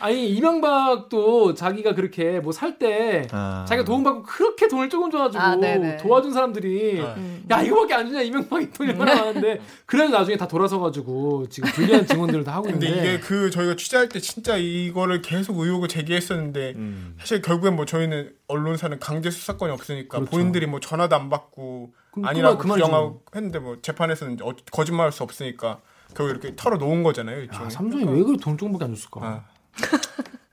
아니 이명박도 자기가 그렇게 뭐 살때
아.
자기가 도움받고 그렇게 돈을 조금 줘가지고
아.
도와준 사람들이
아.
음.
야 이거밖에 안 주냐 이명박이 돈이 얼마나 많은데 그래도 나중에 다 돌아서가지고 지금 불리한 증언들을 다 하고
근데
있는데
이게 그 저희가 취재할 때 진짜 이거를 계속 의혹을 제기했었는데
음.
사실 결국엔 뭐 저희는 언론사는 강제 수사권이 없으니까
그렇죠.
본인들이 뭐 전화도 안 받고 아니라고
그만이지
부정하고 했는데 뭐 재판에서는 어- 거짓말할 수 없으니까 결국 이렇게 털어 놓은 거잖아요.
야. 삼성이 왜 그렇게 돈 조금밖에 안 줬을까?
아.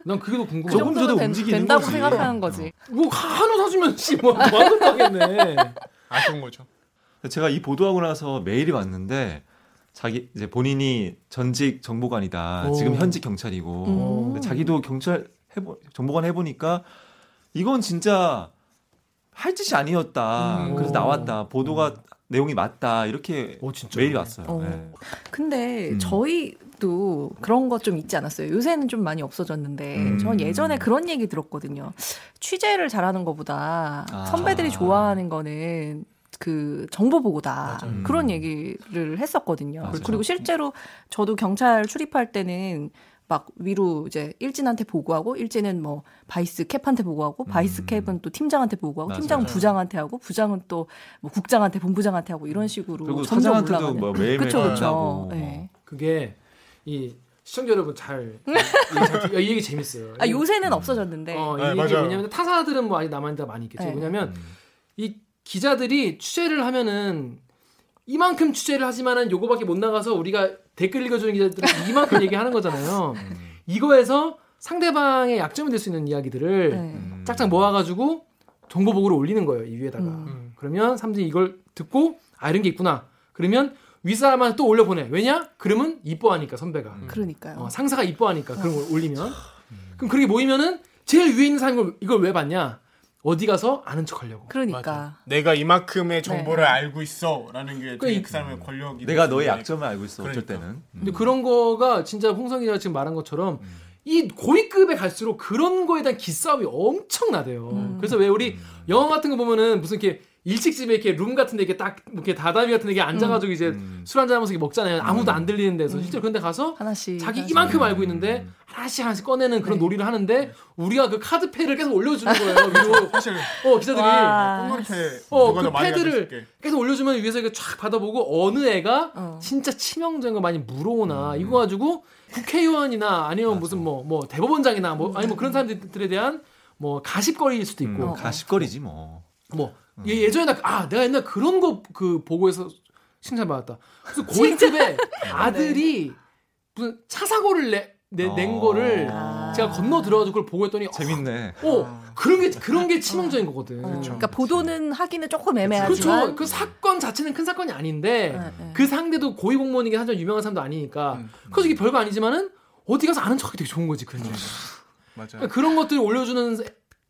난 그게 더 궁금해.
그
조금
된,
움직이는
된다고
거지.
생각하는 거지.
뭐 한우 사주면 씨뭐 완전 하겠네.
아쉬운 거죠.
제가 이 보도하고 나서 메일이 왔는데 자기 이제 본인이 전직 정보관이다.
오.
지금 현직 경찰이고
음.
자기도 경찰 해보 정보관 해보니까 이건 진짜 할 짓이 아니었다.
음.
그래서
오.
나왔다. 보도가 내용이 맞다. 이렇게
오, 진짜.
메일이 왔어요.
어.
네.
근데
음.
저희 도 그런 것 좀 있지 않았어요. 요새는 좀 많이 없어졌는데
음.
전 예전에 그런 얘기 들었거든요. 취재를 잘하는 것보다
아.
선배들이 좋아하는 거는 그 정보 보고다
맞아요.
그런
음.
얘기를 했었거든요.
맞아요.
그리고 실제로 저도 경찰 출입할 때는 막 위로 이제 일진한테 보고하고 일진은 뭐 vice cap한테 보고하고 vice
음.
cap은 또 팀장한테 보고하고
맞아요.
팀장은 부장한테 하고 부장은 또 뭐 국장한테 본부장한테 하고 이런 식으로
그리고 사장한테도. 뭐 매일매일
그쵸 그쵸.
만나고.
네.
그게 이 시청자 여러분 잘 이, 이 얘기 재밌어요.
아 요새는 없어졌는데
어,
네,
이게
맞아요.
왜냐면 타사들은 뭐 아직 남아있는 데가 많이 있겠죠.
네.
왜냐면 이 기자들이 취재를 하면은 이만큼 취재를 하지만은 요거밖에 못 나가서 우리가 댓글 읽어주는 기자들은 이만큼 얘기하는 거잖아요.
음.
이거에서 상대방의 약점이 될 수 있는 이야기들을
네.
음.
짝짝 모아가지고 정보 보고를 올리는 거예요 이 위에다가.
음.
그러면 사람들이 이걸 듣고 아 이런 게 있구나. 그러면 윗사람한테 또 올려보내. 왜냐? 그러면 이뻐하니까 선배가.
음.
그러니까요.
어, 상사가 이뻐하니까 그런 걸 올리면 그럼 그렇게 모이면은 제일 위에 있는 사람이 이걸, 이걸 왜 봤냐 어디 가서 아는 척 하려고
그러니까
내가 이만큼의 정보를
네.
알고 있어 라는 게 되게
이-
그 사람의 권력이.
내가
될
너의 약점을 알고 있어. 어쩔
그러니까.
때는. 음.
근데 그런 거가 진짜 홍성이 가 지금 말한 것처럼 이 고위급에 갈수록 그런 거에 대한 기싸움이 엄청나대요.
음.
그래서 왜 우리 영화 같은 거 보면은 무슨 이렇게 일식집에 이렇게 룸 같은 데 이렇게 딱뭐 이렇게 다다미 같은 데 이렇게 앉아 가지고 이제
음.
술 한잔 하면서 이렇게 먹잖아요. 아무도 안 들리는 데서 실제로 그런 데 가서
하나씩
자기
하나씩.
이만큼 알고 있는데 하나씩 하나씩 꺼내는 그런
네.
놀이를 하는데 우리가 그 카드패를 계속 올려 주는 거예요. 위로
사실
어 기자들이 어,
누가
그 패드를. 계속 올려 주면 위에서 이렇게 쫙 받아보고 어느 애가
어.
진짜 치명적인 거 많이 물어오나 이거 가지고 국회의원이나 아니면 무슨 뭐뭐 대법원장이나 뭐 아니 뭐 그런 사람들에 대한 뭐 가십거리일 수도 있고
음, 가십거리지 뭐.
뭐 예, 예전에 나, 아 내가 옛날 그런 거 그 보고해서 칭찬받았다. 그래서 고위급의 아들이 무슨 차 사고를 내, 내, 낸
어.
거를
아.
제가 건너 들어가지고 그걸 보고 했더니
재밌네.
어,
아.
그런 게 그런 게 치명적인 거거든.
어,
그렇죠.
그러니까 보도는 하기는 조금
그렇죠.
애매하지만
그 사건 자체는 큰 사건이 아닌데
네, 네.
그 상대도 고위 공무원이긴 하지만 유명한 사람도 아니니까
음.
그래서 이게 별거 아니지만은 어디 가서 아는 척하기 되게 좋은 거지 그런 거.
맞아.
그러니까 그런 것들을 올려주는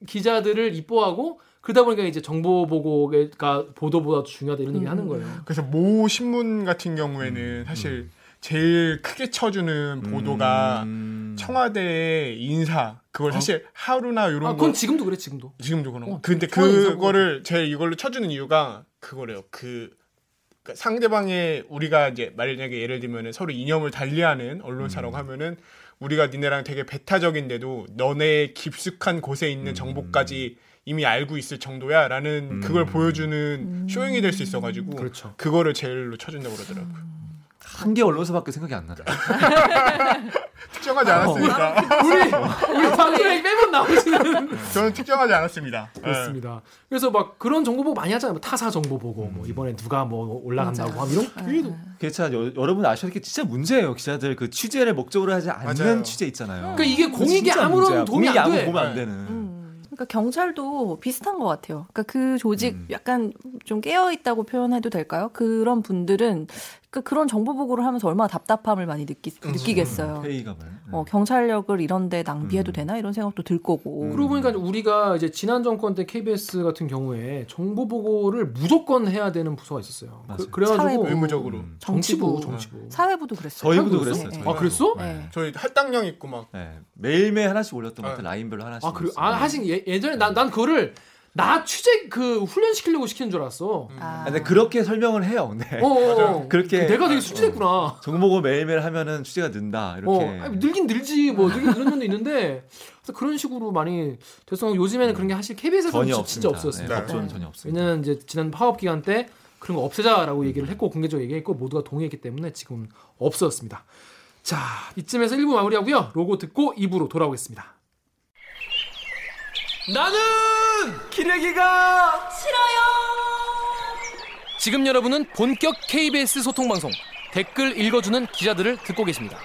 기자들을 이뻐하고 그러다 보니까 이제 정보 보고가 보도보다 중요하다 이런 얘기
음.
하는 거예요.
그래서 모 신문 같은 경우에는
음.
사실 제일 크게 쳐주는 보도가
음.
청와대 인사 그걸 사실 하루나 이런
아,
거
그건 지금도 그래 지금도.
지금도 그런 거.
어,
근데 그거를 제 이걸로 쳐주는 이유가 그거래요. 그 그러니까 상대방의 우리가 이제 만약에 예를 들면은 서로 이념을 달리하는 언론사라고
음.
하면은 우리가 니네랑 되게 배타적인데도 너네 깊숙한 곳에 있는 정보까지 이미 알고 있을 정도야라는 그걸 보여주는 쇼잉이 될 수 있어가지고
그렇죠.
그거를 제일로 쳐준다고 그러더라고요.
한 개 언론사밖에 생각이 안 나네.
특정하지 않았으니까
우리 우리 방송에 매번 나오시는
저는 특정하지 않았습니다. 네.
그렇습니다. 그래서 막 그런 정보 보고 많이 하잖아요. 뭐 타사 정보 보고 뭐 이번에 누가 뭐 올라간다고. 하면 이런 거 되게
그렇잖아. 여러분 아셔야 게 진짜 문제예요. 기자들 그 취재를 목적으로 하지 않는
맞아요.
취재 있잖아요.
그러니까 이게 공익에 아무런. 도움이 안
아무
돼.
보면 안
네.
되는.
음. 그러니까 경찰도 비슷한 것 같아요. 그러니까 그 조직
음.
약간 좀 깨어 있다고 표현해도 될까요? 그런 분들은 그 그런 정보 보고를 하면서 얼마나 답답함을 많이 느끼, 느끼겠어요.
회의감을.
어, 경찰력을 이런데 낭비해도
음.
되나 이런 생각도 들 거고.
그러고 보니까 우리가 이제 지난 정권 때 KBS 같은 경우에 정보 보고를 무조건 해야 되는 부서가 있었어요.
맞아요.
그, 래가지고
사회부.
의무적으로
음.
정치부,
정치부. 사회부도 그랬어요.
저희부도
그랬어?
그랬어요.
네,
저희.
아 그랬어?
네.
저희 할당량 있고 막
네. 매일매일 하나씩 올렸던 것
네.
같아요. 라인별로 하나씩.
아 그래
올렸어요.
아 하신 예, 예전에 난난 그거를 나 취재 그 훈련 시키려고 시키는 줄 알았어.
아.
아, 근데 그렇게 설명을 해요. 근데
어, 어, 어.
그렇게
내가 되게 순진했구나.
정보고 매일매일 하면은 취재가 는다. 이렇게.
어, 아니, 늘긴 늘지 뭐 늘긴 늘는 면도 있는데 그래서 그런 식으로 많이 돼서 요즘에는 그런 게 사실 KBS에서
전혀
진짜
없습니다.
없었어요.
네,
네.
법조는 전혀 없습니다.
왜냐면 이제 지난 파업 기간 때 그런 거 없애자라고 얘기를 했고 공개적으로 얘기했고 모두가 동의했기 때문에 지금 없어졌습니다. 자 이쯤에서 1부 마무리하고요. 로고 듣고 2부로 돌아오겠습니다. 나는
기레기가
지금 여러분은 본격 KBS 소통 방송 댓글 읽어주는 기자들을 듣고 계십니다.